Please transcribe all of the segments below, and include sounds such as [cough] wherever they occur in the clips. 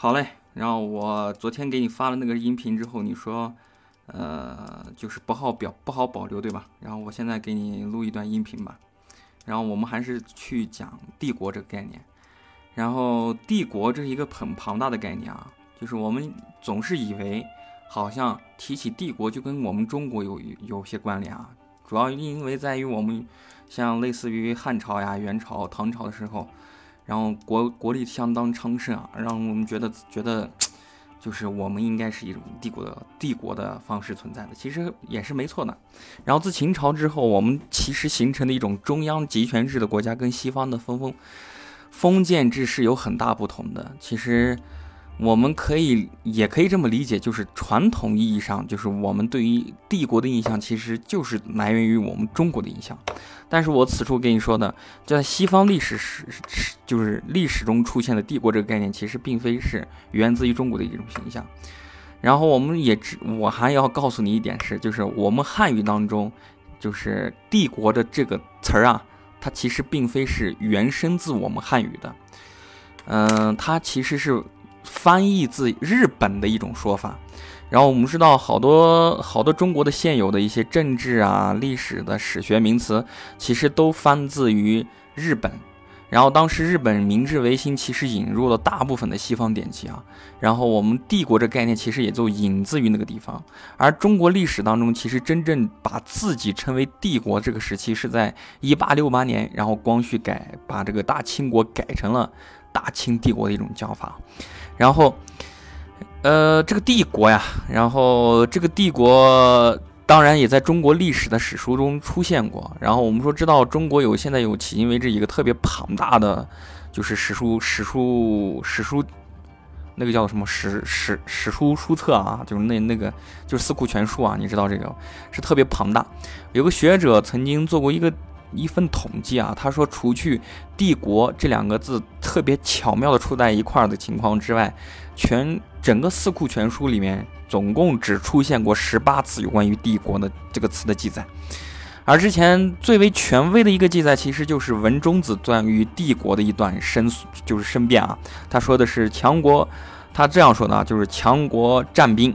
好嘞，然后我昨天给你发了那个音频之后，你说，呃，就是不好表不好保留，对吧？然后我现在给你录一段音频吧。然后我们还是去讲帝国这个概念。然后帝国这是一个很庞大的概念啊，就是我们总是以为好像提起帝国就跟我们中国有有些关联啊，主要因为在于我们像类似于汉朝呀、元朝、唐朝的时候。然后国国力相当昌盛啊，让我们觉得觉得，[tsk] 就是我们应该是一种帝国的帝国的方式存在的，其实也是没错的。然后自秦朝之后，我们其实形成的一种中央集权制的国家，跟西方的封封封建制是有很大不同的。其实。我们可以也可以这么理解，就是传统意义上，就是我们对于帝国的印象，其实就是来源于我们中国的印象。但是我此处跟你说的，在西方历史史史，就是历史中出现的帝国这个概念，其实并非是源自于中国的一种形象。然后我们也知，我还要告诉你一点是，就是我们汉语当中，就是帝国的这个词儿啊，它其实并非是原生自我们汉语的，嗯，它其实是。翻译自日本的一种说法，然后我们知道好多好多中国的现有的一些政治啊、历史的史学名词，其实都翻自于日本。然后当时日本明治维新其实引入了大部分的西方典籍啊，然后我们帝国这概念其实也就引自于那个地方。而中国历史当中，其实真正把自己称为帝国这个时期是在一八六八年，然后光绪改把这个大清国改成了大清帝国的一种叫法。然后，呃，这个帝国呀，然后这个帝国当然也在中国历史的史书中出现过。然后我们说知道中国有现在有迄今为止一个特别庞大的，就是史书史书史书，那个叫什么史史史书书册啊，就是那那个就是四库全书啊，你知道这个是特别庞大。有个学者曾经做过一个。一份统计啊，他说，除去“帝国”这两个字特别巧妙的出在一块儿的情况之外，全整个四库全书里面总共只出现过十八次有关于“帝国”的这个词的记载。而之前最为权威的一个记载，其实就是文中子关于帝国的一段申诉，就是申辩啊。他说的是强国，他这样说的，就是强国战兵，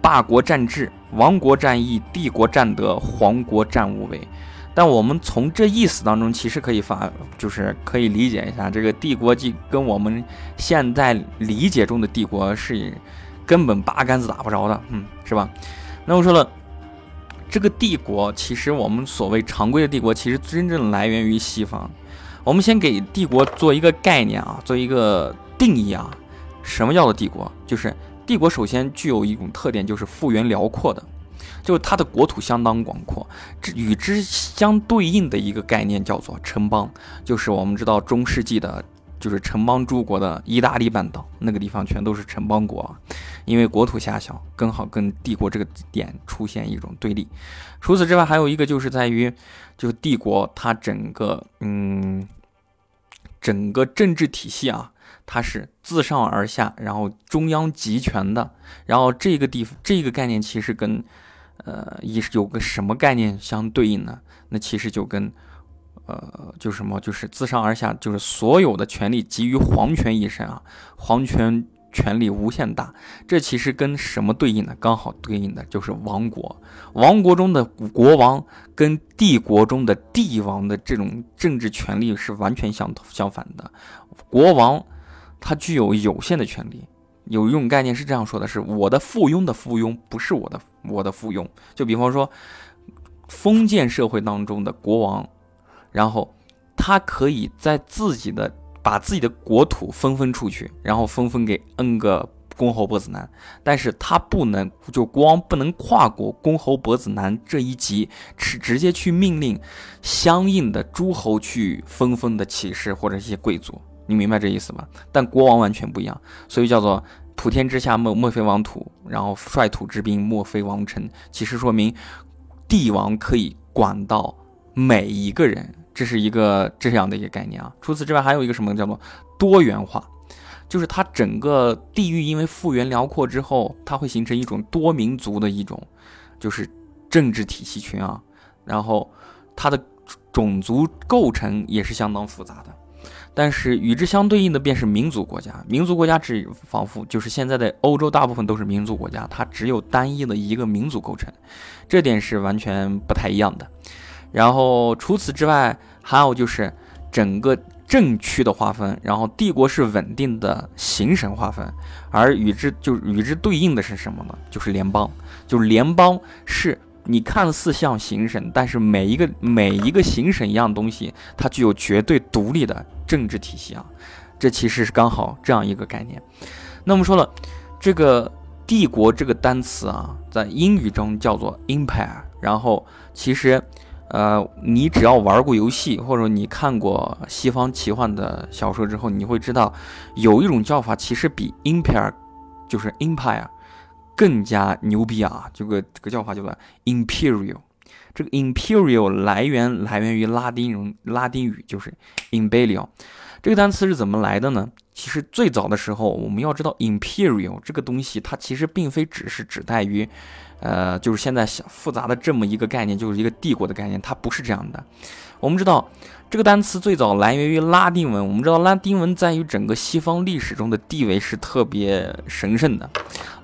霸国战智，亡国战义，帝国战德，皇国战无为。但我们从这意思当中，其实可以发，就是可以理解一下，这个帝国既跟我们现在理解中的帝国是根本八竿子打不着的，嗯，是吧？那我说了，这个帝国其实我们所谓常规的帝国，其实真正来源于西方。我们先给帝国做一个概念啊，做一个定义啊，什么叫做帝国？就是帝国首先具有一种特点，就是幅员辽阔的。就是它的国土相当广阔，这与之相对应的一个概念叫做城邦，就是我们知道中世纪的，就是城邦诸国的意大利半岛那个地方全都是城邦国，因为国土狭小，刚好跟帝国这个点出现一种对立。除此之外，还有一个就是在于，就是帝国它整个，嗯，整个政治体系啊，它是自上而下，然后中央集权的，然后这个地方这个概念其实跟呃，一有个什么概念相对应呢？那其实就跟，呃，就什么，就是自上而下，就是所有的权力集于皇权一身啊，皇权权力无限大。这其实跟什么对应呢？刚好对应的就是王国。王国中的国王跟帝国中的帝王的这种政治权力是完全相相反的。国王他具有有限的权利。有一种概念是这样说的：是我的附庸的附庸，不是我的我的附庸。就比方说，封建社会当中的国王，然后他可以在自己的把自己的国土分分出去，然后分分给 n 个公侯伯子男，但是他不能就国王不能跨过公侯伯子男这一级，是直接去命令相应的诸侯去分封的骑士或者一些贵族。你明白这意思吧？但国王完全不一样，所以叫做普天之下莫莫非王土，然后率土之滨莫非王臣。其实说明帝王可以管到每一个人，这是一个这样的一个概念啊。除此之外，还有一个什么叫做多元化，就是它整个地域因为幅员辽阔之后，它会形成一种多民族的一种就是政治体系群啊，然后它的种族构成也是相当复杂的。但是与之相对应的便是民族国家。民族国家只仿佛就是现在的欧洲大部分都是民族国家，它只有单一的一个民族构成，这点是完全不太一样的。然后除此之外，还有就是整个政区的划分，然后帝国是稳定的行省划分，而与之就与之对应的是什么呢？就是联邦，就是联邦是。你看似像行省，但是每一个每一个行省一样东西，它具有绝对独立的政治体系啊，这其实是刚好这样一个概念。那我们说了，这个帝国这个单词啊，在英语中叫做 empire。然后其实，呃，你只要玩过游戏，或者你看过西方奇幻的小说之后，你会知道，有一种叫法其实比 empire 就是 empire。更加牛逼啊！这个这个叫法叫做 imperial，这个 imperial 来源来源于拉丁语，拉丁语就是 imperial。这个单词是怎么来的呢？其实最早的时候，我们要知道 imperial 这个东西，它其实并非只是指代于，呃，就是现在复杂的这么一个概念，就是一个帝国的概念，它不是这样的。我们知道。这个单词最早来源于拉丁文。我们知道，拉丁文在于整个西方历史中的地位是特别神圣的。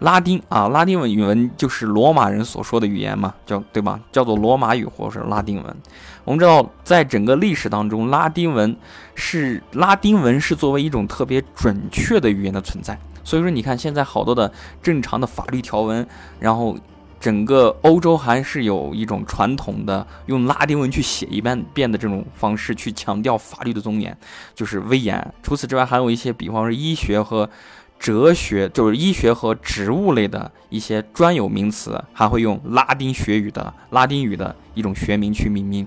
拉丁啊，拉丁文语文就是罗马人所说的语言嘛，叫对吧？叫做罗马语或者是拉丁文。我们知道，在整个历史当中，拉丁文是拉丁文是作为一种特别准确的语言的存在。所以说，你看现在好多的正常的法律条文，然后。整个欧洲还是有一种传统的用拉丁文去写一遍遍的这种方式，去强调法律的尊严，就是威严。除此之外，还有一些，比方说医学和哲学，就是医学和植物类的一些专有名词，还会用拉丁学语的拉丁语的一种学名去命名。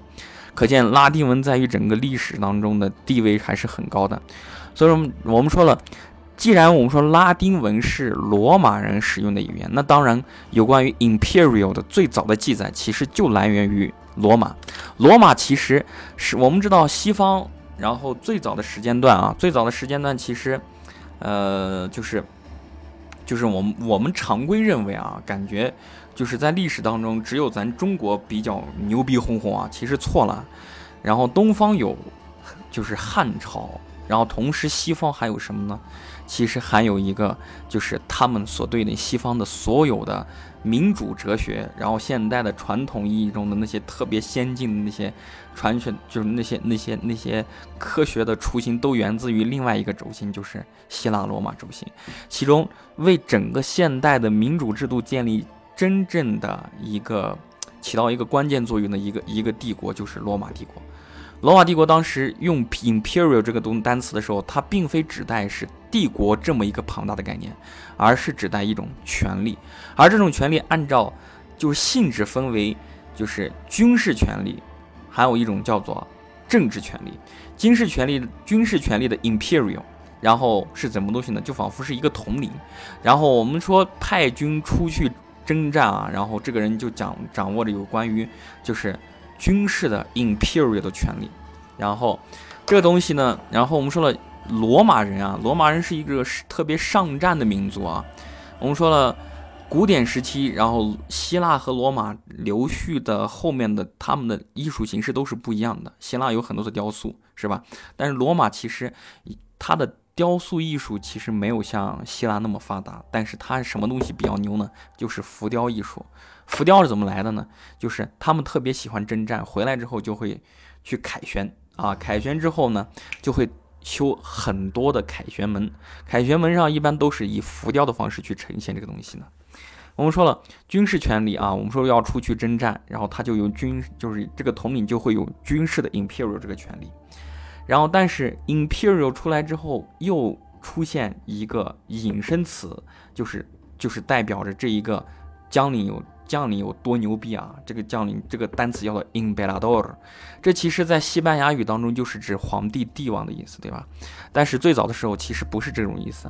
可见，拉丁文在于整个历史当中的地位还是很高的。所以说，我们说了。既然我们说拉丁文是罗马人使用的语言，那当然有关于 imperial 的最早的记载，其实就来源于罗马。罗马其实是我们知道西方，然后最早的时间段啊，最早的时间段其实，呃，就是就是我们我们常规认为啊，感觉就是在历史当中只有咱中国比较牛逼哄哄啊，其实错了。然后东方有就是汉朝，然后同时西方还有什么呢？其实还有一个，就是他们所对的西方的所有的民主哲学，然后现代的传统意义中的那些特别先进的那些传承，就是那些那些那些科学的雏形，都源自于另外一个轴心，就是希腊罗马轴心。其中为整个现代的民主制度建立真正的一个起到一个关键作用的一个一个帝国，就是罗马帝国。罗马帝国当时用 imperial 这个东单词的时候，它并非指代是帝国这么一个庞大的概念，而是指代一种权力。而这种权力按照就是性质分为就是军事权力，还有一种叫做政治权力。军事权力军事权力的 imperial，然后是怎么东西呢？就仿佛是一个统领。然后我们说派军出去征战啊，然后这个人就掌掌握着有关于就是。军事的 imperial 的权利，然后这个东西呢，然后我们说了，罗马人啊，罗马人是一个特别上战的民族啊。我们说了，古典时期，然后希腊和罗马流续的后面的他们的艺术形式都是不一样的。希腊有很多的雕塑，是吧？但是罗马其实它的雕塑艺术其实没有像希腊那么发达，但是它什么东西比较牛呢？就是浮雕艺术。浮雕是怎么来的呢？就是他们特别喜欢征战，回来之后就会去凯旋啊，凯旋之后呢，就会修很多的凯旋门。凯旋门上一般都是以浮雕的方式去呈现这个东西呢。我们说了军事权力啊，我们说要出去征战，然后他就有军，就是这个统领就会有军事的 imperial 这个权利。然后，但是 imperial 出来之后，又出现一个引申词，就是就是代表着这一个将领有。将领有多牛逼啊！这个将领这个单词叫做 emperador，这其实在西班牙语当中就是指皇帝、帝王的意思，对吧？但是最早的时候其实不是这种意思，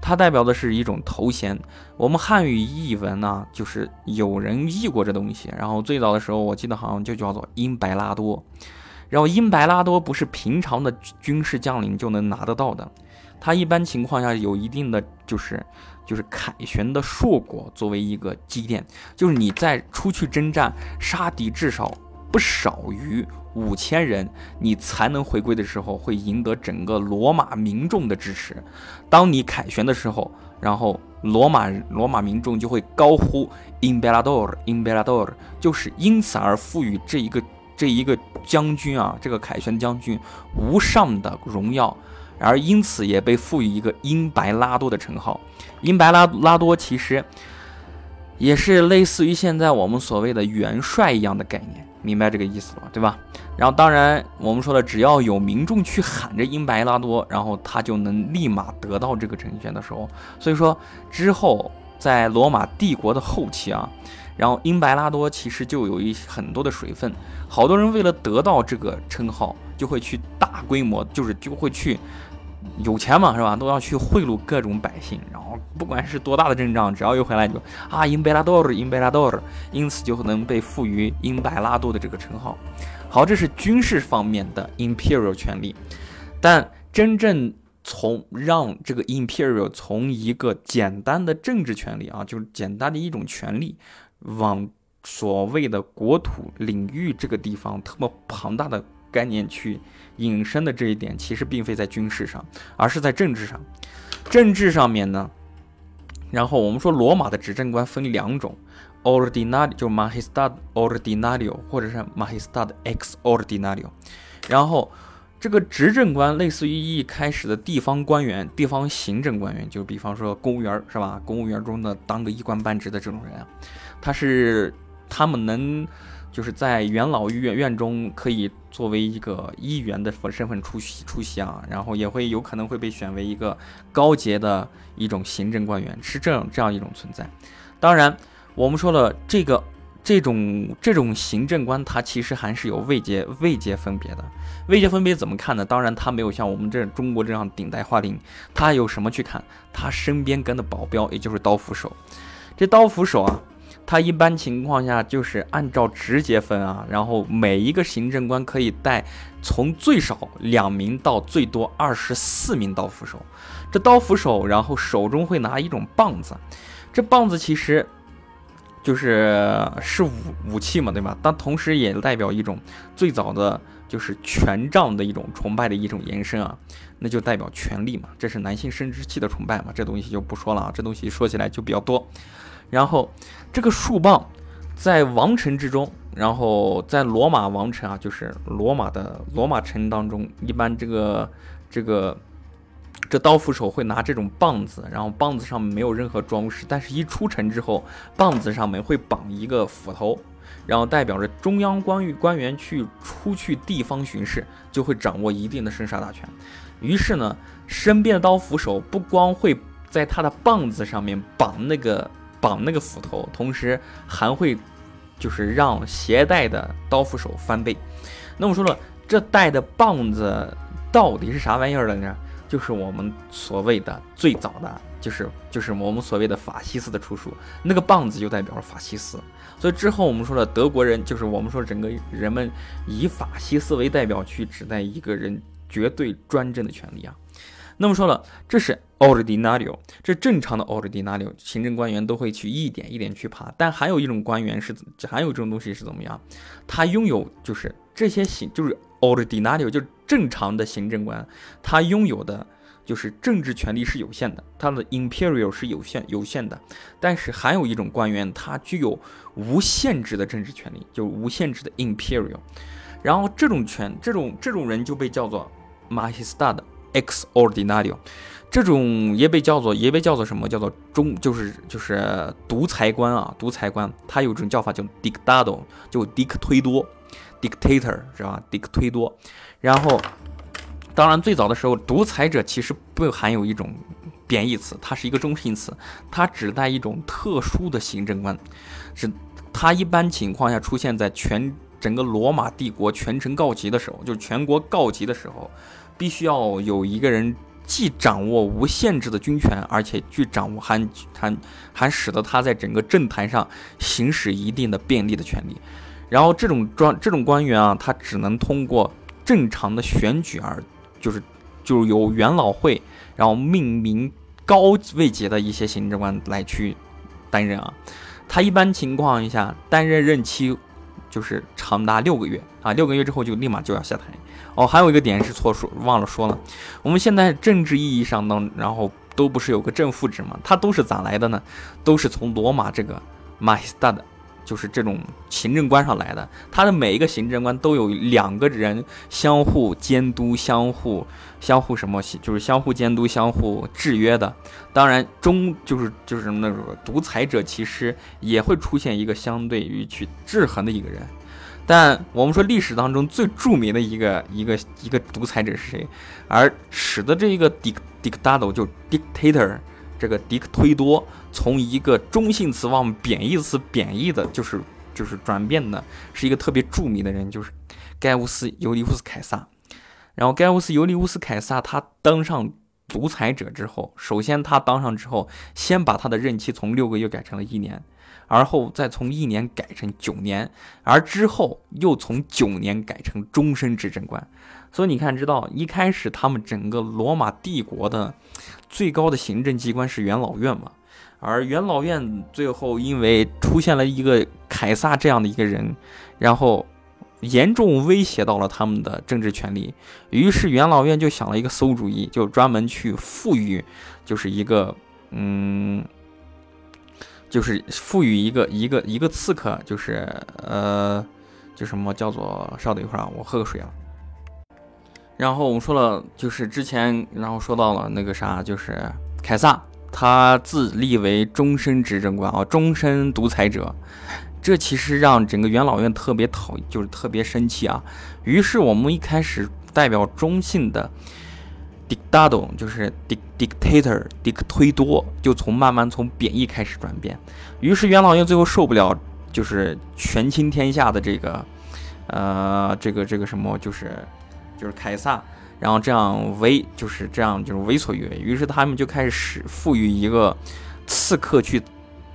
它代表的是一种头衔。我们汉语译文呢，就是有人译过这东西，然后最早的时候我记得好像就叫做英白拉多，然后英白拉多不是平常的军事将领就能拿得到的，他一般情况下有一定的就是。就是凯旋的硕果作为一个积淀，就是你在出去征战杀敌至少不少于五千人，你才能回归的时候，会赢得整个罗马民众的支持。当你凯旋的时候，然后罗马罗马民众就会高呼 “Imperador”，“Imperador”，就是因此而赋予这一个这一个将军啊，这个凯旋将军无上的荣耀，而因此也被赋予一个英白拉多的称号。英白拉拉多其实。也是类似于现在我们所谓的元帅一样的概念，明白这个意思了，对吧？然后当然我们说的，只要有民众去喊着英白拉多，然后他就能立马得到这个成全的时候。所以说之后在罗马帝国的后期啊，然后英白拉多其实就有一很多的水分，好多人为了得到这个称号，就会去大规模，就是就会去。有钱嘛，是吧？都要去贿赂各种百姓，然后不管是多大的阵仗，只要一回来就啊，英贝拉多尔，英贝拉多尔，因此就能被赋予英白拉多的这个称号。好，这是军事方面的 imperial 权力，但真正从让这个 imperial 从一个简单的政治权利啊，就是简单的一种权利，往所谓的国土领域这个地方特么庞大的。概念去引申的这一点，其实并非在军事上，而是在政治上。政治上面呢，然后我们说罗马的执政官分两种，ordinario 就 magistat ordinario，或者是 magistat ex ordinario。然后这个执政官类似于一开始的地方官员、地方行政官员，就比方说公务员是吧？公务员中的当个一官半职的这种人啊，他是他们能。就是在元老院院中可以作为一个议员的身份出席出席啊，然后也会有可能会被选为一个高阶的一种行政官员，是这样这样一种存在。当然，我们说了这个这种这种行政官，他其实还是有位阶位阶分别的。位阶分别怎么看呢？当然，他没有像我们这中国这样顶戴花翎，他有什么去看？他身边跟的保镖，也就是刀斧手。这刀斧手啊。他一般情况下就是按照职阶分啊，然后每一个行政官可以带从最少两名到最多二十四名刀斧手。这刀斧手，然后手中会拿一种棒子，这棒子其实就是是武武器嘛，对吧？但同时也代表一种最早的就是权杖的一种崇拜的一种延伸啊，那就代表权力嘛，这是男性生殖器的崇拜嘛，这东西就不说了啊，这东西说起来就比较多。然后，这个树棒在王城之中，然后在罗马王城啊，就是罗马的罗马城当中，一般这个这个这刀斧手会拿这种棒子，然后棒子上没有任何装饰，但是一出城之后，棒子上面会绑一个斧头，然后代表着中央官员官员去出去地方巡视，就会掌握一定的生杀大权。于是呢，身边的刀斧手不光会在他的棒子上面绑那个。绑那个斧头，同时还会就是让携带的刀斧手翻倍。那么说了，这带的棒子到底是啥玩意儿了呢？就是我们所谓的最早的，就是就是我们所谓的法西斯的出处。那个棒子就代表了法西斯。所以之后我们说了，德国人就是我们说整个人们以法西斯为代表去指代一个人绝对专政的权利啊。那么说了，这是 ordinario，这正常的 ordinario，行政官员都会去一点一点去爬。但还有一种官员是，还有这种东西是怎么样？他拥有就是这些行，就是 ordinario，就是正常的行政官，他拥有的就是政治权力是有限的，他的 imperial 是有限有限的。但是还有一种官员，他具有无限制的政治权利，就是无限制的 imperial。然后这种权，这种这种人就被叫做 magistad。ex ordinario，这种也被叫做也被叫做什么？叫做中就是就是独裁官啊，独裁官，他有种叫法叫 dictado，就迪克推多，dictator 是吧？迪克推多。然后，当然最早的时候，独裁者其实不含有一种贬义词，它是一个中性词，它指代一种特殊的行政官，是它一般情况下出现在全整个罗马帝国全城告急的时候，就全国告急的时候。必须要有一个人既掌握无限制的军权，而且具掌握还还还使得他在整个政坛上行使一定的便利的权利。然后这种专这种官员啊，他只能通过正常的选举而就是就是由元老会然后命名高位阶的一些行政官来去担任啊。他一般情况下担任任期就是长达六个月啊，六个月之后就立马就要下台。哦，还有一个点是错说忘了说了，我们现在政治意义上当，然后都不是有个正副职嘛？它都是咋来的呢？都是从罗马这个马斯达的。就是这种行政官上来的，他的每一个行政官都有两个人相互监督、相互相互什么，就是相互监督、相互制约的。当然，中就是就是那种独裁者，其实也会出现一个相对于去制衡的一个人。但我们说历史当中最著名的一个一个一个独裁者是谁？而使得这一个 dic dictado 就 dictator。这个迪克推多从一个中性词往贬义词贬义的，就是就是转变的，是一个特别著名的人，就是盖乌斯·尤利乌斯·凯撒。然后盖乌斯·尤利乌斯·凯撒他登上独裁者之后，首先他当上之后，先把他的任期从六个月改成了一年，而后再从一年改成九年，而之后又从九年改成终身执政官。所以你看，知道一开始他们整个罗马帝国的最高的行政机关是元老院嘛，而元老院最后因为出现了一个凯撒这样的一个人，然后严重威胁到了他们的政治权利，于是元老院就想了一个馊主意，就专门去赋予，就是一个嗯，就是赋予一个一个一个刺客，就是呃，就什么叫做？稍等一会儿啊，我喝个水啊。然后我们说了，就是之前，然后说到了那个啥，就是凯撒，他自立为终身执政官啊，终身独裁者，这其实让整个元老院特别讨，就是特别生气啊。于是我们一开始代表中性的 dictado，就是 dictator，迪克推多，就从慢慢从贬义开始转变。于是元老院最后受不了，就是权倾天下的这个，呃，这个这个什么，就是。就是凯撒，然后这样为就是这样就是为所欲为，于是他们就开始使赋予一个刺客去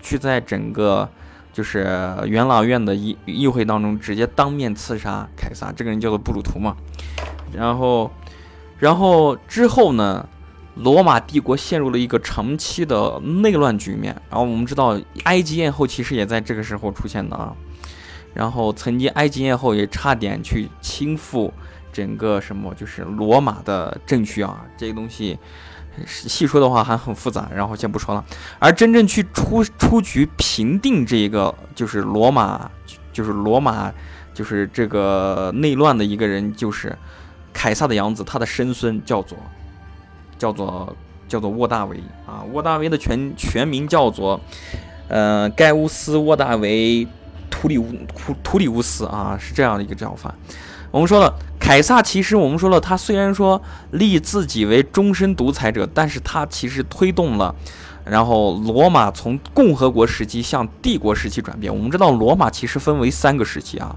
去在整个就是元老院的议议会当中直接当面刺杀凯撒，这个人叫做布鲁图嘛。然后，然后之后呢，罗马帝国陷入了一个长期的内乱局面。然后我们知道，埃及艳后其实也在这个时候出现的啊。然后曾经埃及艳后也差点去倾覆。整个什么就是罗马的政区啊，这个东西细说的话还很复杂，然后先不说了。而真正去出出局平定这个就是罗马，就是罗马，就是这个内乱的一个人，就是凯撒的养子，他的生孙叫做叫做叫做沃大维啊。沃大维的全全名叫做呃盖乌斯沃大维图里乌图图里乌斯啊，是这样的一个叫法。我们说了，凯撒其实我们说了，他虽然说立自己为终身独裁者，但是他其实推动了，然后罗马从共和国时期向帝国时期转变。我们知道罗马其实分为三个时期啊，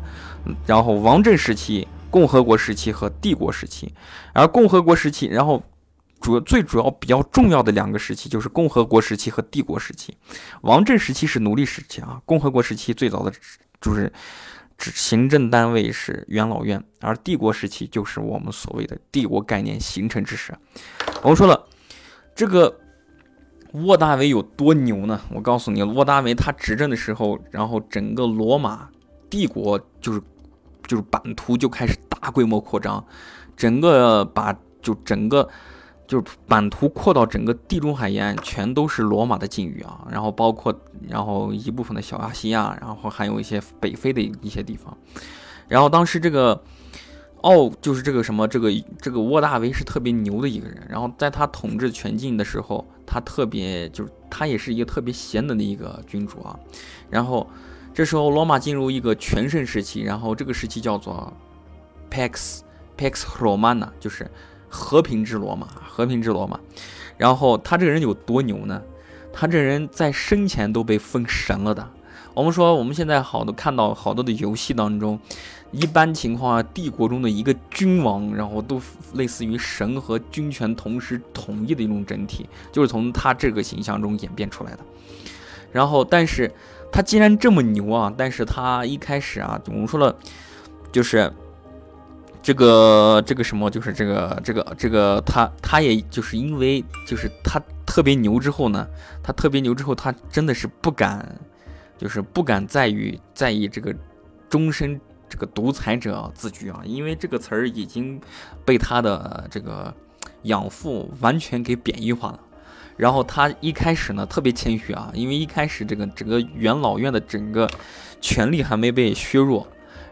然后王政时期、共和国时期和帝国时期。而共和国时期，然后主最主要比较重要的两个时期就是共和国时期和帝国时期。王政时期是奴隶时期啊，共和国时期最早的就是。行政单位是元老院，而帝国时期就是我们所谓的帝国概念形成之时。我们说了，这个沃大维有多牛呢？我告诉你，沃大维他执政的时候，然后整个罗马帝国就是就是版图就开始大规模扩张，整个把就整个。就是版图扩到整个地中海沿岸，全都是罗马的境域啊，然后包括然后一部分的小亚细亚，然后还有一些北非的一些地方。然后当时这个奥就是这个什么这个这个沃大维是特别牛的一个人。然后在他统治全境的时候，他特别就是他也是一个特别贤能的一个君主啊。然后这时候罗马进入一个全盛时期，然后这个时期叫做 Pax Pax Romana，就是。和平之罗马，和平之罗马。然后他这个人有多牛呢？他这人在生前都被封神了的。我们说，我们现在好多看到好多的游戏当中，一般情况下，帝国中的一个君王，然后都类似于神和君权同时统一的一种整体，就是从他这个形象中演变出来的。然后，但是他既然这么牛啊，但是他一开始啊，我们说了，就是。这个这个什么，就是这个这个这个他他也就是因为就是他特别牛之后呢，他特别牛之后，他真的是不敢，就是不敢在于在意这个终身这个独裁者自居啊，因为这个词儿已经被他的这个养父完全给贬义化了。然后他一开始呢特别谦虚啊，因为一开始这个整个元老院的整个权力还没被削弱，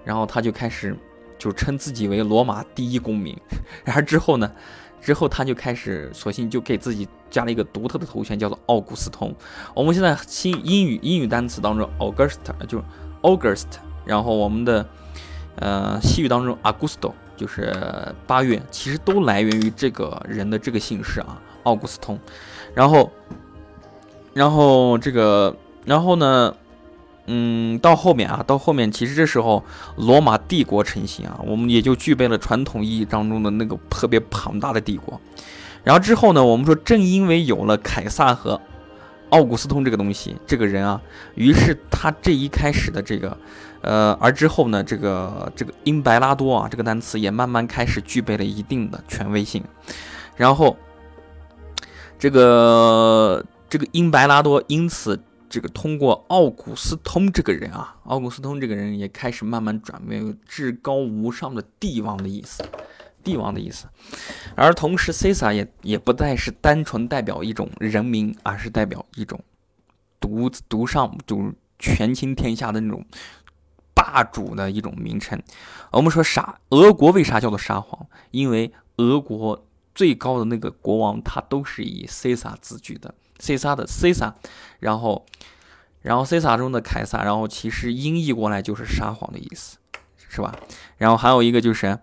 然后他就开始就称自己为罗马第一公民。[laughs] 然而之后呢，之后他就开始索性就给自己加了一个独特的头衔，叫做奥古斯通。我们现在新英语英语单词当中，August 就 August，然后我们的呃西语当中 Augusto 就是八月，其实都来源于这个人的这个姓氏啊，奥古斯通。然后，然后这个，然后呢，嗯，到后面啊，到后面，其实这时候罗马帝国成型啊，我们也就具备了传统意义当中的那个特别庞大的帝国。然后之后呢，我们说正因为有了凯撒和奥古斯通这个东西，这个人啊，于是他这一开始的这个，呃，而之后呢，这个这个英白拉多啊，这个单词也慢慢开始具备了一定的权威性，然后。这个这个英白拉多，因此这个通过奥古斯通这个人啊，奥古斯通这个人也开始慢慢转变为至高无上的帝王的意思，帝王的意思。而同时，Csa 也也不再是单纯代表一种人民，而是代表一种独独上，就是权倾天下的那种霸主的一种名称。我们说沙俄国为啥叫做沙皇？因为俄国。最高的那个国王，他都是以 Csa 自居的，Csa 的 Csa 然后，然后 Caesar 中的凯撒，然后其实音译过来就是沙皇的意思，是吧？然后还有一个就是，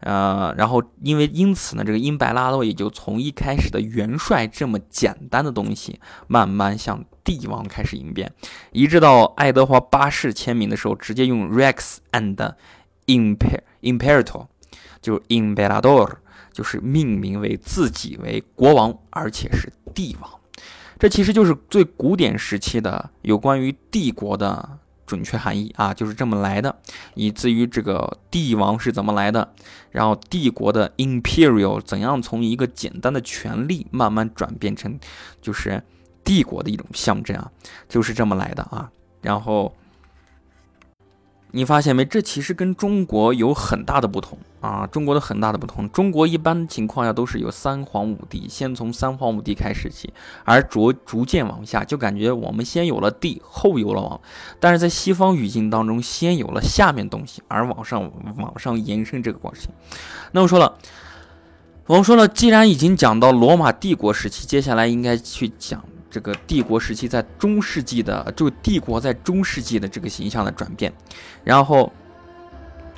呃，然后因为因此呢，这个英白拉多也就从一开始的元帅这么简单的东西，慢慢向帝王开始演变，一直到爱德华八世签名的时候，直接用 Rex and Imper Imperator，就是 Imperador。就是命名为自己为国王，而且是帝王，这其实就是最古典时期的有关于帝国的准确含义啊，就是这么来的。以至于这个帝王是怎么来的，然后帝国的 imperial 怎样从一个简单的权力慢慢转变成就是帝国的一种象征啊，就是这么来的啊。然后。你发现没？这其实跟中国有很大的不同啊！中国的很大的不同，中国一般情况下都是有三皇五帝，先从三皇五帝开始起，而逐逐渐往下，就感觉我们先有了帝，后有了王。但是在西方语境当中，先有了下面东西，而往上往上延伸这个关系。那我说了，我们说了，既然已经讲到罗马帝国时期，接下来应该去讲。这个帝国时期在中世纪的，就帝国在中世纪的这个形象的转变，然后，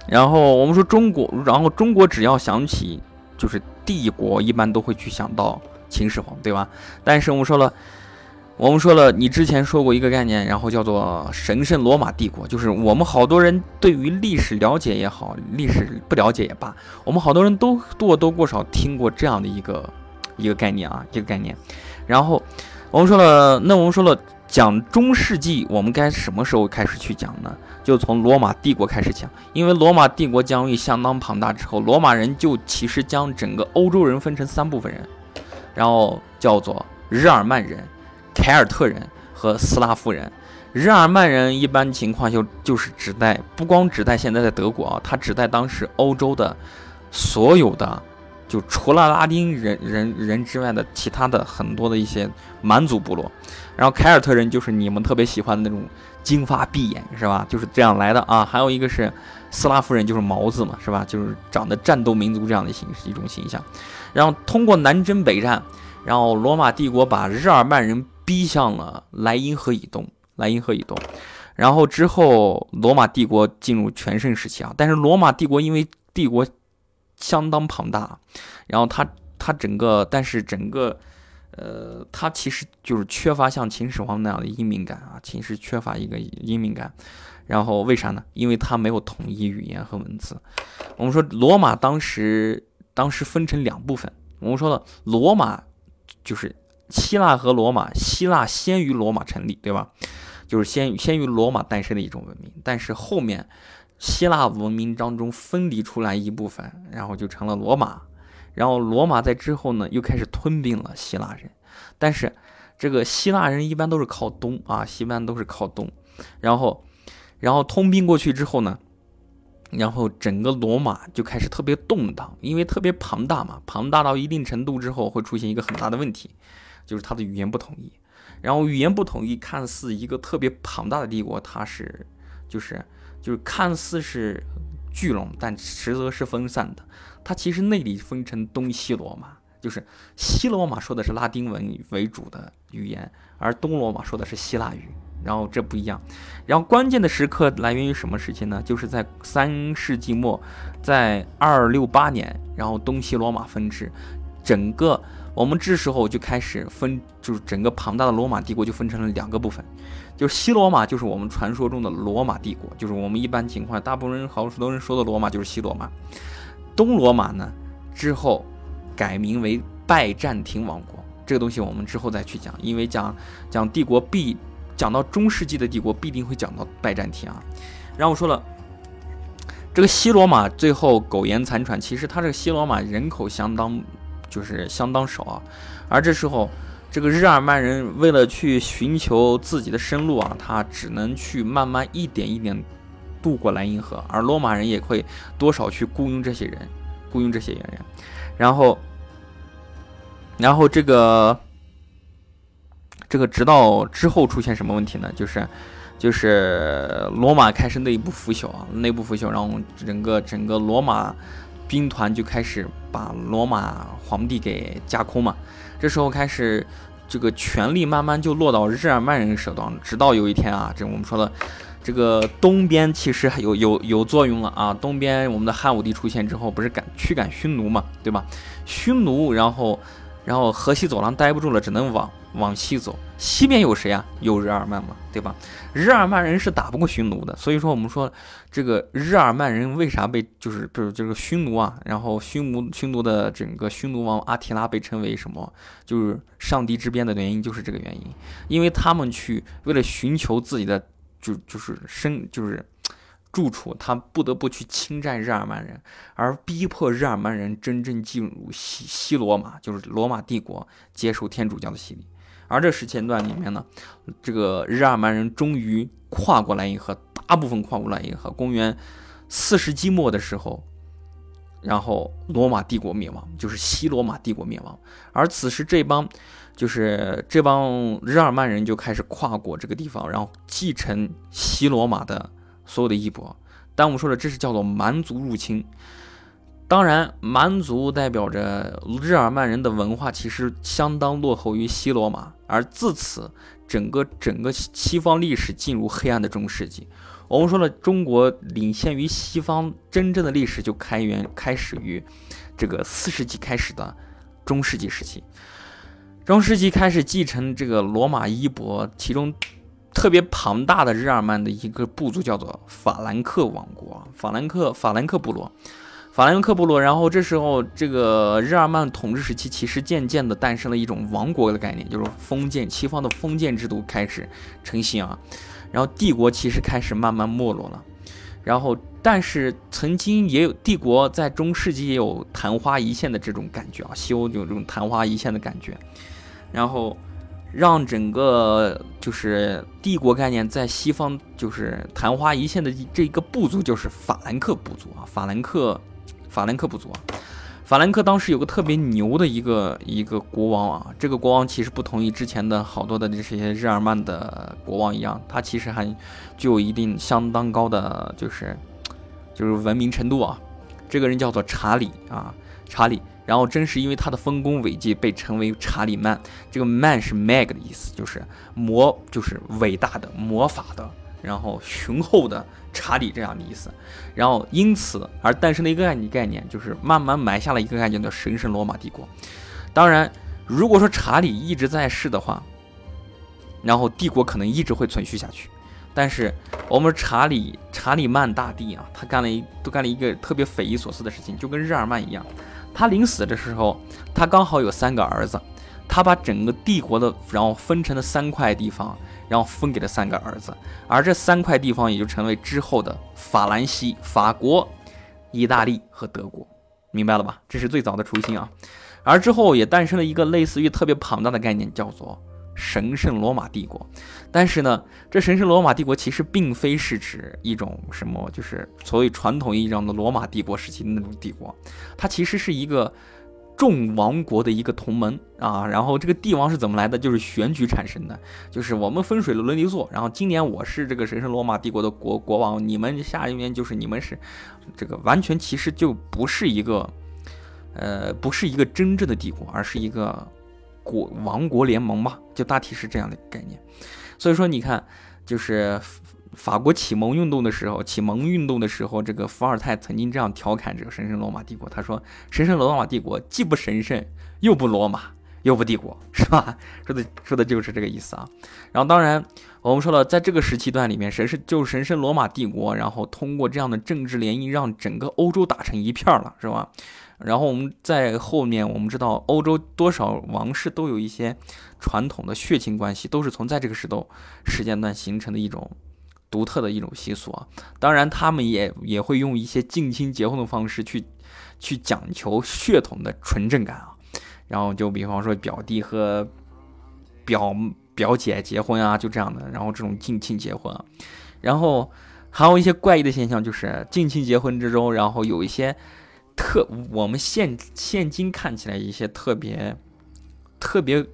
然后我们说中国，然后中国只要想起就是帝国，一般都会去想到秦始皇，对吧？但是我们说了，我们说了，你之前说过一个概念，然后叫做神圣罗马帝国，就是我们好多人对于历史了解也好，历史不了解也罢，我们好多人都多多或少听过这样的一个一个概念啊，一个概念，然后。我们说了，那我们说了，讲中世纪，我们该什么时候开始去讲呢？就从罗马帝国开始讲，因为罗马帝国疆域相当庞大之后，罗马人就其实将整个欧洲人分成三部分人，然后叫做日耳曼人、凯尔特人和斯拉夫人。日耳曼人一般情况就就是指代不光指代现在的德国啊，他指代当时欧洲的所有的。就除了拉丁人人人之外的其他的很多的一些蛮族部落，然后凯尔特人就是你们特别喜欢的那种金发碧眼，是吧？就是这样来的啊。还有一个是斯拉夫人，就是毛子嘛，是吧？就是长得战斗民族这样的形式一种形象。然后通过南征北战，然后罗马帝国把日耳曼人逼向了莱茵河以东，莱茵河以东。然后之后罗马帝国进入全盛时期啊，但是罗马帝国因为帝国。相当庞大，然后它它整个，但是整个，呃，它其实就是缺乏像秦始皇那样的英明感啊，其实缺乏一个英明感。然后为啥呢？因为它没有统一语言和文字。我们说罗马当时当时分成两部分，我们说了罗马就是希腊和罗马，希腊先于罗马成立，对吧？就是先先于罗马诞生的一种文明，但是后面。希腊文明当中分离出来一部分，然后就成了罗马，然后罗马在之后呢又开始吞并了希腊人，但是这个希腊人一般都是靠东啊，一般都是靠东，然后，然后通兵过去之后呢，然后整个罗马就开始特别动荡，因为特别庞大嘛，庞大到一定程度之后会出现一个很大的问题，就是它的语言不统一。然后语言不统一，看似一个特别庞大的帝国，它是就是就是看似是聚拢，但实则是分散的。它其实内里分成东西罗马，就是西罗马说的是拉丁文为主的语言，而东罗马说的是希腊语。然后这不一样。然后关键的时刻来源于什么时期呢？就是在三世纪末，在二六八年，然后东西罗马分治，整个。我们这时候就开始分，就是整个庞大的罗马帝国就分成了两个部分，就是西罗马，就是我们传说中的罗马帝国，就是我们一般情况，大部分人好多人说的罗马就是西罗马。东罗马呢，之后改名为拜占庭王国，这个东西我们之后再去讲，因为讲讲帝国必讲到中世纪的帝国必定会讲到拜占庭啊。然后我说了，这个西罗马最后苟延残喘，其实它这个西罗马人口相当。就是相当少啊，而这时候，这个日耳曼人为了去寻求自己的生路啊，他只能去慢慢一点一点渡过莱茵河，而罗马人也会多少去雇佣这些人，雇佣这些人，然后，然后这个，这个直到之后出现什么问题呢？就是，就是罗马开始内部腐朽啊，内部腐朽，然后整个整个罗马。兵团就开始把罗马皇帝给架空嘛，这时候开始，这个权力慢慢就落到日耳曼人手中，直到有一天啊，这我们说的，这个东边其实还有有有作用了啊，东边我们的汉武帝出现之后，不是赶驱赶匈奴嘛，对吧？匈奴，然后。然后河西走廊待不住了，只能往往西走。西边有谁啊？有日耳曼嘛，对吧？日耳曼人是打不过匈奴的，所以说我们说这个日耳曼人为啥被就是就是就是匈奴啊？然后匈奴匈奴的整个匈奴王阿提拉被称为什么？就是上帝之鞭的原因就是这个原因，因为他们去为了寻求自己的就就是生就是。住处，他不得不去侵占日耳曼人，而逼迫日耳曼人真正进入西西罗马，就是罗马帝国，接受天主教的洗礼。而这时间段里面呢，这个日耳曼人终于跨过莱茵河，大部分跨过莱茵河。公元四世纪末的时候，然后罗马帝国灭亡，就是西罗马帝国灭亡。而此时这帮，就是这帮日耳曼人就开始跨过这个地方，然后继承西罗马的。所有的衣钵，但我们说的这是叫做蛮族入侵。当然，蛮族代表着日耳曼人的文化其实相当落后于西罗马，而自此整个整个西方历史进入黑暗的中世纪。我们说了，中国领先于西方真正的历史就开源开始于这个四世纪开始的中世纪时期。中世纪开始继承这个罗马衣钵，其中。特别庞大的日耳曼的一个部族叫做法兰克王国，法兰克法兰克部落，法兰克部落。然后这时候，这个日耳曼统治时期，其实渐渐的诞生了一种王国的概念，就是封建，西方的封建制度开始成型啊。然后帝国其实开始慢慢没落了。然后，但是曾经也有帝国在中世纪也有昙花一现的这种感觉啊，西欧有这种昙花一现的感觉。然后。让整个就是帝国概念在西方就是昙花一现的这一个部族就是法兰克部族啊，法兰克，法兰克部族啊，法兰克当时有个特别牛的一个一个国王啊，这个国王其实不同于之前的好多的这些日耳曼的国王一样，他其实还具有一定相当高的就是就是文明程度啊，这个人叫做查理啊，查理。然后正是因为他的丰功伟绩，被称为查理曼。这个曼是 mag 的意思，就是魔，就是伟大的魔法的，然后雄厚的查理这样的意思。然后因此而诞生了一个概念，概念就是慢慢埋下了一个概念叫神圣罗马帝国。当然，如果说查理一直在世的话，然后帝国可能一直会存续下去。但是我们查理查理曼大帝啊，他干了一都干了一个特别匪夷所思的事情，就跟日耳曼一样。他临死的时候，他刚好有三个儿子，他把整个帝国的，然后分成了三块地方，然后分给了三个儿子，而这三块地方也就成为之后的法兰西、法国、意大利和德国，明白了吧？这是最早的雏形啊。而之后也诞生了一个类似于特别庞大的概念，叫做神圣罗马帝国。但是呢，这神圣罗马帝国其实并非是指一种什么，就是所谓传统意义上的罗马帝国时期的那种帝国，它其实是一个。众王国的一个同盟啊，然后这个帝王是怎么来的？就是选举产生的，就是我们分水了轮流坐。然后今年我是这个神圣罗马帝国的国国王，你们下一年就是你们是这个完全其实就不是一个，呃，不是一个真正的帝国，而是一个国王国联盟吧，就大体是这样的概念。所以说你看，就是。法国启蒙运动的时候，启蒙运动的时候，这个伏尔泰曾经这样调侃这个神圣罗马帝国，他说：“神圣罗马帝国既不神圣，又不罗马，又不帝国，是吧？” [laughs] 说的说的就是这个意思啊。然后，当然我们说了，在这个时期段里面，神圣就神圣罗马帝国，然后通过这样的政治联姻，让整个欧洲打成一片了，是吧？然后我们在后面，我们知道欧洲多少王室都有一些传统的血亲关系，都是从在这个时都时间段形成的一种。独特的一种习俗啊，当然他们也也会用一些近亲结婚的方式去去讲求血统的纯正感啊，然后就比方说表弟和表表姐结婚啊，就这样的，然后这种近亲结婚啊，然后还有一些怪异的现象，就是近亲结婚之中，然后有一些特我们现现今看起来一些特别特别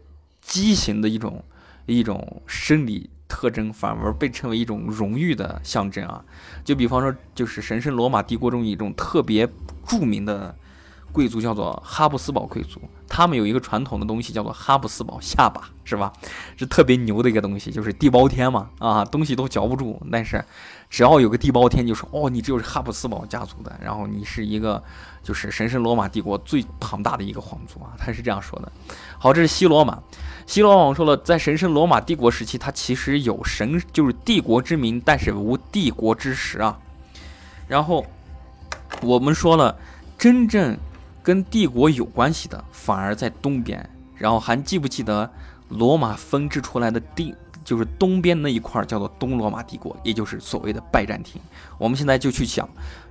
畸形的一种一种生理。特征反而被称为一种荣誉的象征啊，就比方说，就是神圣罗马帝国中一种特别著名的贵族，叫做哈布斯堡贵族。他们有一个传统的东西叫做哈布斯堡下巴，是吧？是特别牛的一个东西，就是地包天嘛，啊，东西都嚼不住，但是只要有个地包天，就说哦，你就是哈布斯堡家族的，然后你是一个就是神圣罗马帝国最庞大的一个皇族啊，他是这样说的。好，这是西罗马。西罗马说了，在神圣罗马帝国时期，它其实有神，就是帝国之名，但是无帝国之实啊。然后我们说了，真正跟帝国有关系的，反而在东边。然后还记不记得罗马分支出来的地，就是东边那一块叫做东罗马帝国，也就是所谓的拜占庭。我们现在就去讲，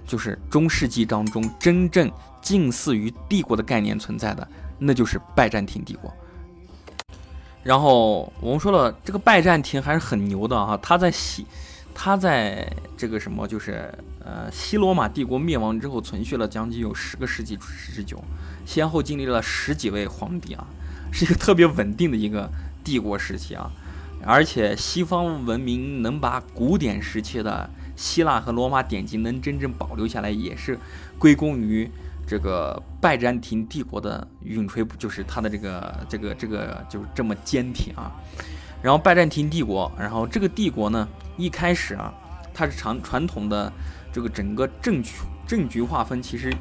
就是中世纪当中真正近似于帝国的概念存在的，那就是拜占庭帝国。然后我们说了，这个拜占庭还是很牛的哈，他在西，他在这个什么，就是呃西罗马帝国灭亡之后，存续了将近有十个世纪之久，先后经历了十几位皇帝啊，是一个特别稳定的一个帝国时期啊，而且西方文明能把古典时期的希腊和罗马典籍能真正保留下来，也是归功于。这个拜占庭帝国的永垂不就是它的这个这个这个就是这么坚挺啊？然后拜占庭帝国，然后这个帝国呢，一开始啊，它是长传统的这个整个政局政局划分，其实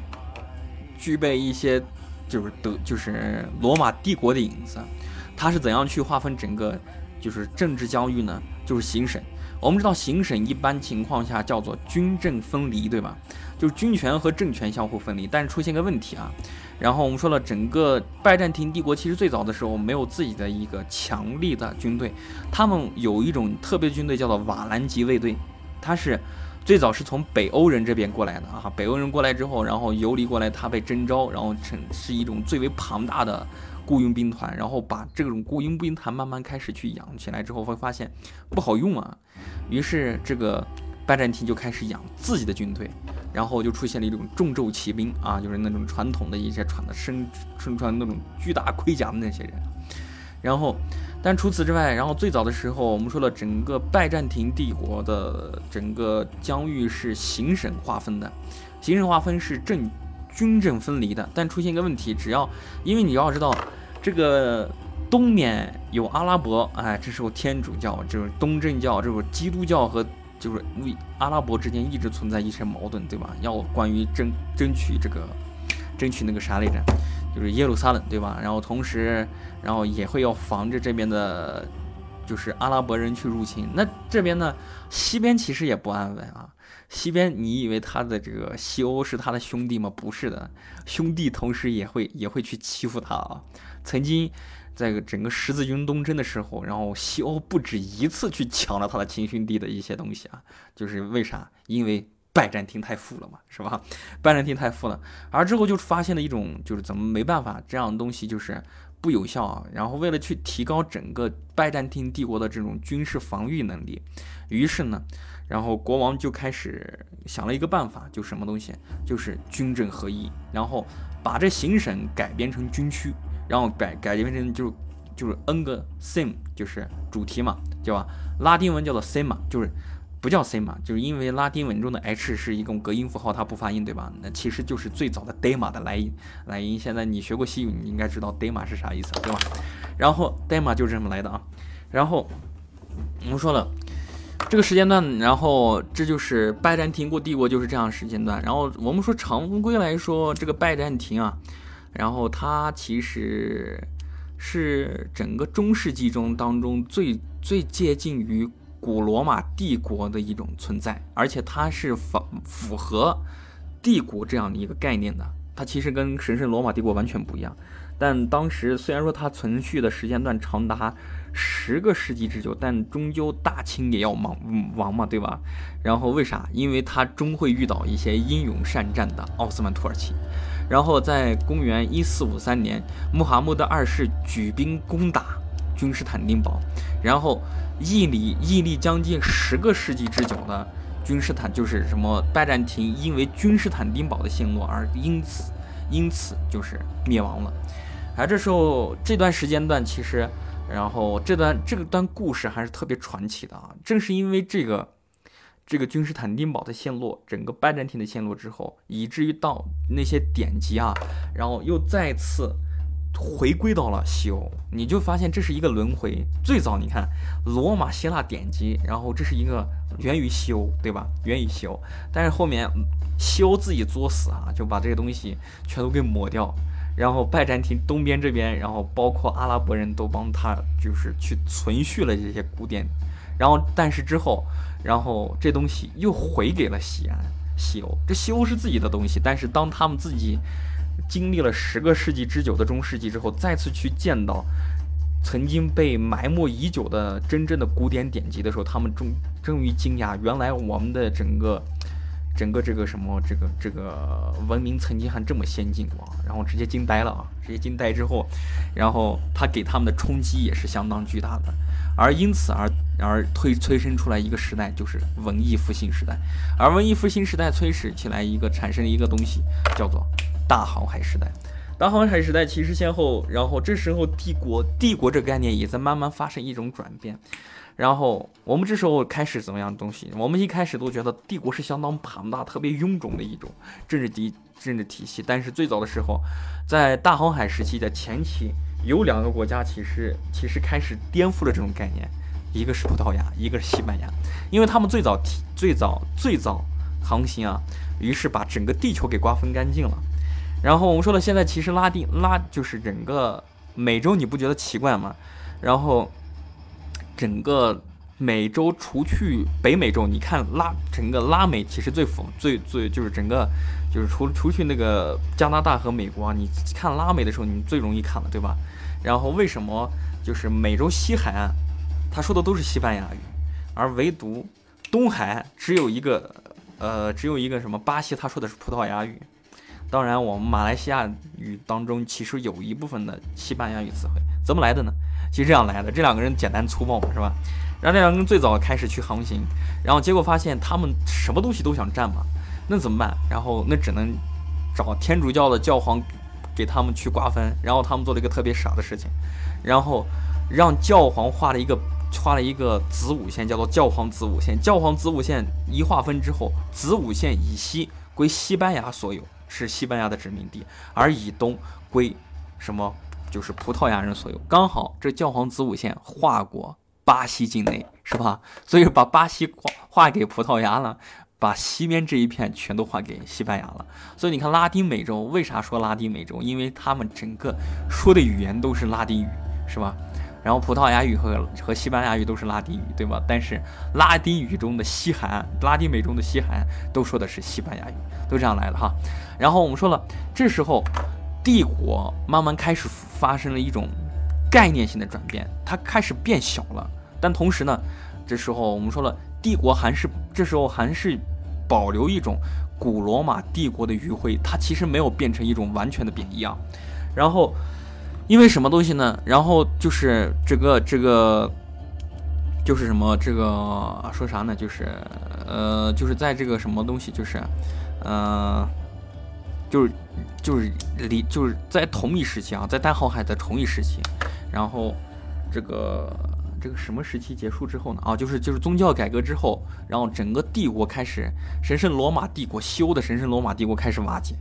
具备一些就是德就是罗马帝国的影子。它是怎样去划分整个就是政治疆域呢？就是行省。我们知道行省一般情况下叫做军政分离，对吧？就是军权和政权相互分离，但是出现个问题啊。然后我们说了，整个拜占庭帝国其实最早的时候没有自己的一个强力的军队，他们有一种特别军队叫做瓦兰吉卫队，它是最早是从北欧人这边过来的啊。北欧人过来之后，然后游离过来，他被征召，然后成是一种最为庞大的雇佣兵团，然后把这种雇佣兵团慢慢开始去养起来之后，会发现不好用啊，于是这个拜占庭就开始养自己的军队。然后就出现了一种重胄骑兵啊，就是那种传统的一些穿的身身穿那种巨大盔甲的那些人。然后，但除此之外，然后最早的时候，我们说了，整个拜占庭帝国的整个疆域是行省划分的，行省划分是政军政分离的。但出现一个问题，只要因为你要知道，这个东面有阿拉伯，哎，这时候天主教就是东正教，这个基督教和。就是为阿拉伯之间一直存在一些矛盾，对吧？要关于争争取这个，争取那个啥来着？就是耶路撒冷，对吧？然后同时，然后也会要防着这边的，就是阿拉伯人去入侵。那这边呢，西边其实也不安稳啊。西边，你以为他的这个西欧是他的兄弟吗？不是的，兄弟同时也会也会去欺负他啊。曾经。在整个十字军东征的时候，然后西欧不止一次去抢了他的亲兄弟的一些东西啊，就是为啥？因为拜占庭太富了嘛，是吧？拜占庭太富了，而之后就发现了一种，就是怎么没办法，这样的东西就是不有效啊。然后为了去提高整个拜占庭帝国的这种军事防御能力，于是呢，然后国王就开始想了一个办法，就什么东西，就是军政合一，然后把这行省改编成军区，然后改改编成就就是 n 个 sim，就是主题嘛，对吧？拉丁文叫做 theme，就是不叫 theme，就是因为拉丁文中的 h 是一种隔音符号，它不发音，对吧？那其实就是最早的 dema 的来音来音。现在你学过西语，你应该知道 dema 是啥意思，对吧？然后 dema 就是这么来的啊。然后我们说了这个时间段，然后这就是拜占庭国帝国就是这样时间段。然后我们说常规来说，这个拜占庭啊，然后它其实是整个中世纪中当中最最接近于古罗马帝国的一种存在，而且它是符符合帝国这样的一个概念的。它其实跟神圣罗马帝国完全不一样。但当时虽然说它存续的时间段长达十个世纪之久，但终究大清也要亡亡嘛，对吧？然后为啥？因为它终会遇到一些英勇善战的奥斯曼土耳其。然后在公元一四五三年，穆罕默德二世举兵攻打君士坦丁堡，然后屹立屹立将近十个世纪之久的君士坦就是什么拜占庭，因为君士坦丁堡的陷落而因此因此就是灭亡了。而这时候这段时间段，其实，然后这段这个段故事还是特别传奇的啊！正是因为这个，这个君士坦丁堡的陷落，整个拜占庭的陷落之后，以至于到那些典籍啊，然后又再次回归到了西欧，你就发现这是一个轮回。最早你看罗马希腊典籍，然后这是一个源于西欧，对吧？源于西欧，但是后面西欧自己作死啊，就把这些东西全都给抹掉。然后拜占庭东边这边，然后包括阿拉伯人都帮他，就是去存续了这些古典。然后，但是之后，然后这东西又回给了西安、西欧。这西欧是自己的东西，但是当他们自己经历了十个世纪之久的中世纪之后，再次去见到曾经被埋没已久的真正的古典典籍的时候，他们终终于惊讶，原来我们的整个。整个这个什么这个这个文明曾经还这么先进过，然后直接惊呆了啊！直接惊呆之后，然后他给他们的冲击也是相当巨大的，而因此而而推催生出来一个时代，就是文艺复兴时代。而文艺复兴时代催使起来一个产生一个东西，叫做大航海时代。大航海时代其实先后，然后这时候帝国帝国这个概念也在慢慢发生一种转变。然后我们这时候开始怎么样东西？我们一开始都觉得帝国是相当庞大、特别臃肿的一种政治体政治体系。但是最早的时候，在大航海时期的前期，有两个国家其实其实开始颠覆了这种概念，一个是葡萄牙，一个是西班牙，因为他们最早提最早最早航行啊，于是把整个地球给瓜分干净了。然后我们说了，现在其实拉丁拉就是整个美洲，你不觉得奇怪吗？然后。整个美洲除去北美洲，你看拉整个拉美其实最富最最就是整个就是除除去那个加拿大和美国，你看拉美的时候你最容易看了，对吧？然后为什么就是美洲西海岸他说的都是西班牙语，而唯独东海岸只有一个呃只有一个什么巴西他说的是葡萄牙语。当然我们马来西亚语当中其实有一部分的西班牙语词汇，怎么来的呢？其实这样来的，这两个人简单粗暴嘛，是吧？然后这两个人最早开始去航行，然后结果发现他们什么东西都想占嘛，那怎么办？然后那只能找天主教的教皇给他们去瓜分。然后他们做了一个特别傻的事情，然后让教皇画了一个画了一个子午线，叫做教皇子午线。教皇子午线一划分之后，子午线以西归西班牙所有，是西班牙的殖民地，而以东归什么？就是葡萄牙人所有，刚好这教皇子午线划过巴西境内，是吧？所以把巴西划划给葡萄牙了，把西边这一片全都划给西班牙了。所以你看拉丁美洲为啥说拉丁美洲？因为他们整个说的语言都是拉丁语，是吧？然后葡萄牙语和和西班牙语都是拉丁语，对吧？但是拉丁语中的西海岸，拉丁美洲的西海岸都说的是西班牙语，都这样来的哈。然后我们说了，这时候。帝国慢慢开始发生了一种概念性的转变，它开始变小了。但同时呢，这时候我们说了，帝国还是这时候还是保留一种古罗马帝国的余晖，它其实没有变成一种完全的贬义啊。然后因为什么东西呢？然后就是这个这个，就是什么这个说啥呢？就是呃，就是在这个什么东西，就是呃，就是就是离就是在同一时期啊，在大航海的同一时期，然后这个这个什么时期结束之后呢？啊，就是就是宗教改革之后，然后整个帝国开始神圣罗马帝国修的神圣罗马帝国开始瓦解，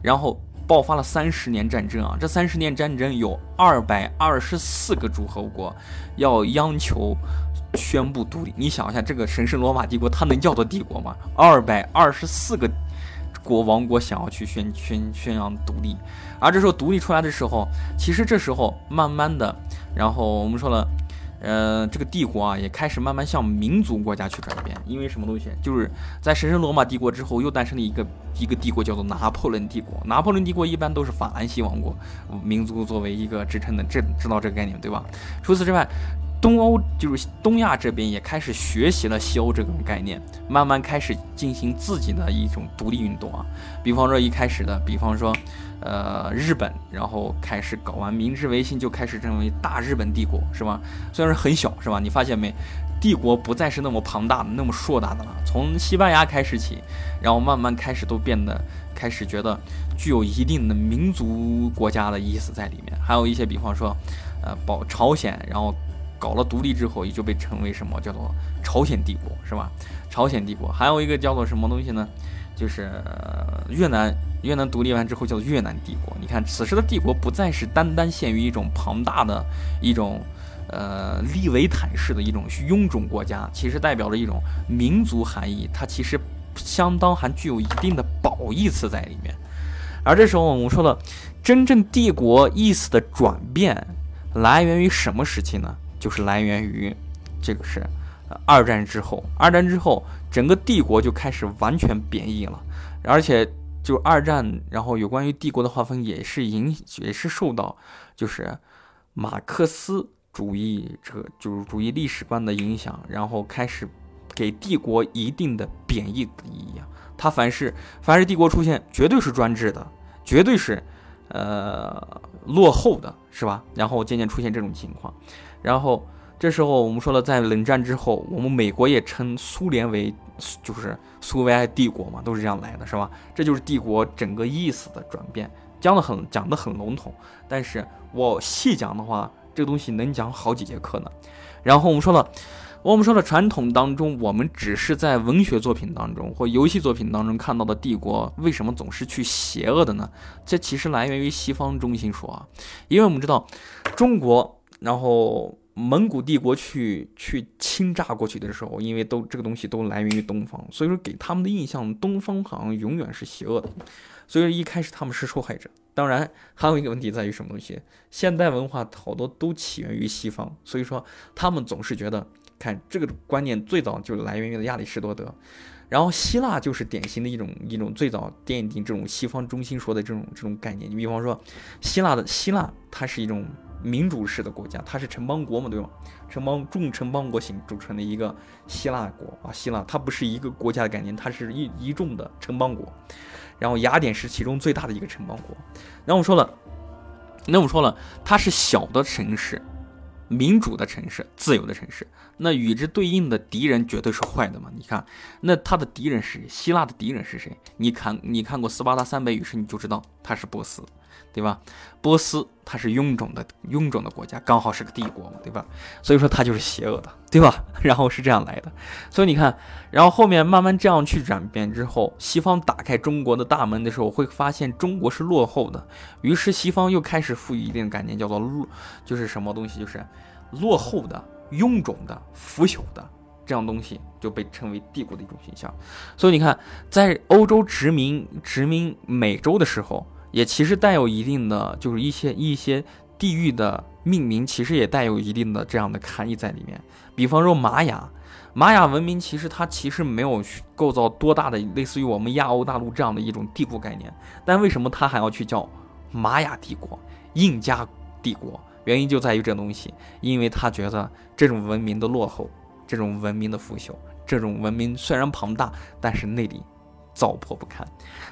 然后。爆发了三十年战争啊！这三十年战争有二百二十四个诸侯国要央求宣布独立。你想一下，这个神圣罗马帝国它能叫做帝国吗？二百二十四个国王国想要去宣宣宣扬独立，而这时候独立出来的时候，其实这时候慢慢的，然后我们说了。呃，这个帝国啊，也开始慢慢向民族国家去转变，因为什么东西？就是在神圣罗马帝国之后，又诞生了一个一个帝国，叫做拿破仑帝国。[laughs] 拿破仑帝国一般都是法兰西王国民族作为一个支撑的，这知道这个概念对吧？除此之外，东欧就是东亚这边也开始学习了西欧这种概念，慢慢开始进行自己的一种独立运动啊。比方说一开始的，比方说。呃，日本，然后开始搞完明治维新，就开始成为大日本帝国，是吧？虽然很小，是吧？你发现没？帝国不再是那么庞大的、那么硕大的了。从西班牙开始起，然后慢慢开始都变得开始觉得具有一定的民族国家的意思在里面。还有一些，比方说，呃，保朝鲜，然后搞了独立之后，也就被称为什么叫做朝鲜帝国，是吧？朝鲜帝国。还有一个叫做什么东西呢？就是越南，越南独立完之后叫做越南帝国。你看，此时的帝国不再是单单限于一种庞大的一种，呃，利维坦式的一种臃肿国家，其实代表着一种民族含义。它其实相当还具有一定的褒义词在里面。而这时候我们说的真正帝国意思的转变，来源于什么时期呢？就是来源于这个是。二战之后，二战之后，整个帝国就开始完全贬义了，而且就二战，然后有关于帝国的划分也是影，也是受到就是马克思主义这个就是主义历史观的影响，然后开始给帝国一定的贬义的意义啊。它凡是凡是帝国出现，绝对是专制的，绝对是呃落后的，是吧？然后渐渐出现这种情况，然后。这时候我们说了，在冷战之后，我们美国也称苏联为就是苏维埃帝国嘛，都是这样来的，是吧？这就是帝国整个意思的转变，讲的很讲的很笼统，但是我细讲的话，这个东西能讲好几节课呢。然后我们说了，我们说了传统当中，我们只是在文学作品当中或游戏作品当中看到的帝国，为什么总是去邪恶的呢？这其实来源于西方中心说啊，因为我们知道中国，然后。蒙古帝国去去侵炸过去的时候，因为都这个东西都来源于东方，所以说给他们的印象，东方好像永远是邪恶的，所以说一开始他们是受害者。当然，还有一个问题在于什么东西？现代文化好多都起源于西方，所以说他们总是觉得，看这个观念最早就来源于亚里士多德，然后希腊就是典型的一种一种最早奠定这种西方中心说的这种这种概念。你比方说，希腊的希腊，它是一种。民主式的国家，它是城邦国嘛，对吗？城邦重城邦国型组成的一个希腊国啊，希腊它不是一个国家的概念，它是一一众的城邦国。然后雅典是其中最大的一个城邦国。然后我说了，那我说了，它是小的城市，民主的城市，自由的城市。那与之对应的敌人绝对是坏的嘛？你看，那他的敌人是谁？希腊的敌人是谁？你看，你看过斯巴达三百勇士，你就知道他是波斯。对吧？波斯它是臃肿的臃肿的国家，刚好是个帝国嘛，对吧？所以说它就是邪恶的，对吧？[laughs] 然后是这样来的，所以你看，然后后面慢慢这样去转变之后，西方打开中国的大门的时候，会发现中国是落后的，于是西方又开始赋予一定概念，叫做落，就是什么东西，就是落后的、臃肿的、腐朽的这样东西，就被称为帝国的一种形象。所以你看，在欧洲殖民殖民美洲的时候。也其实带有一定的，就是一些一些地域的命名，其实也带有一定的这样的含义在里面。比方说玛雅，玛雅文明其实它其实没有构造多大的类似于我们亚欧大陆这样的一种帝国概念，但为什么它还要去叫玛雅帝国、印加帝国？原因就在于这东西，因为他觉得这种文明的落后，这种文明的腐朽，这种文明虽然庞大，但是内里糟粕不堪。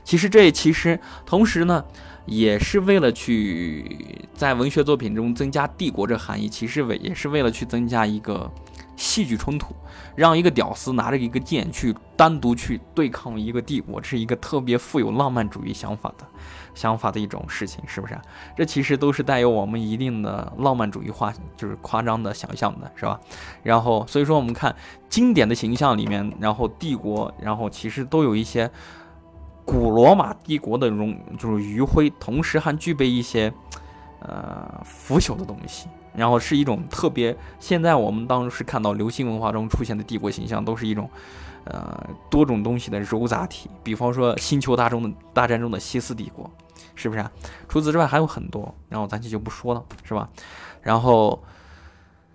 其实这其实同时呢，也是为了去在文学作品中增加帝国这含义，其实为也是为了去增加一个戏剧冲突，让一个屌丝拿着一个剑去单独去对抗一个帝国，这是一个特别富有浪漫主义想法的。想法的一种事情，是不是？这其实都是带有我们一定的浪漫主义化，就是夸张的想象的，是吧？然后，所以说我们看经典的形象里面，然后帝国，然后其实都有一些古罗马帝国的荣，就是余晖，同时还具备一些呃腐朽的东西，然后是一种特别。现在我们当时看到流行文化中出现的帝国形象，都是一种。呃，多种东西的糅杂体，比方说《星球大中的大战》中的西斯帝国，是不是啊？除此之外还有很多，然后咱就就不说了，是吧？然后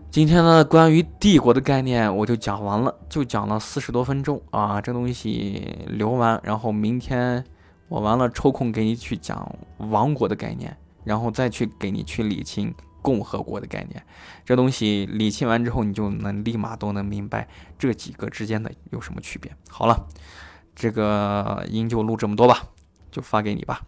今天呢，关于帝国的概念我就讲完了，就讲了四十多分钟啊，这东西留完，然后明天我完了抽空给你去讲王国的概念，然后再去给你去理清。共和国的概念，这东西理清完之后，你就能立马都能明白这几个之间的有什么区别。好了，这个音就录这么多吧，就发给你吧。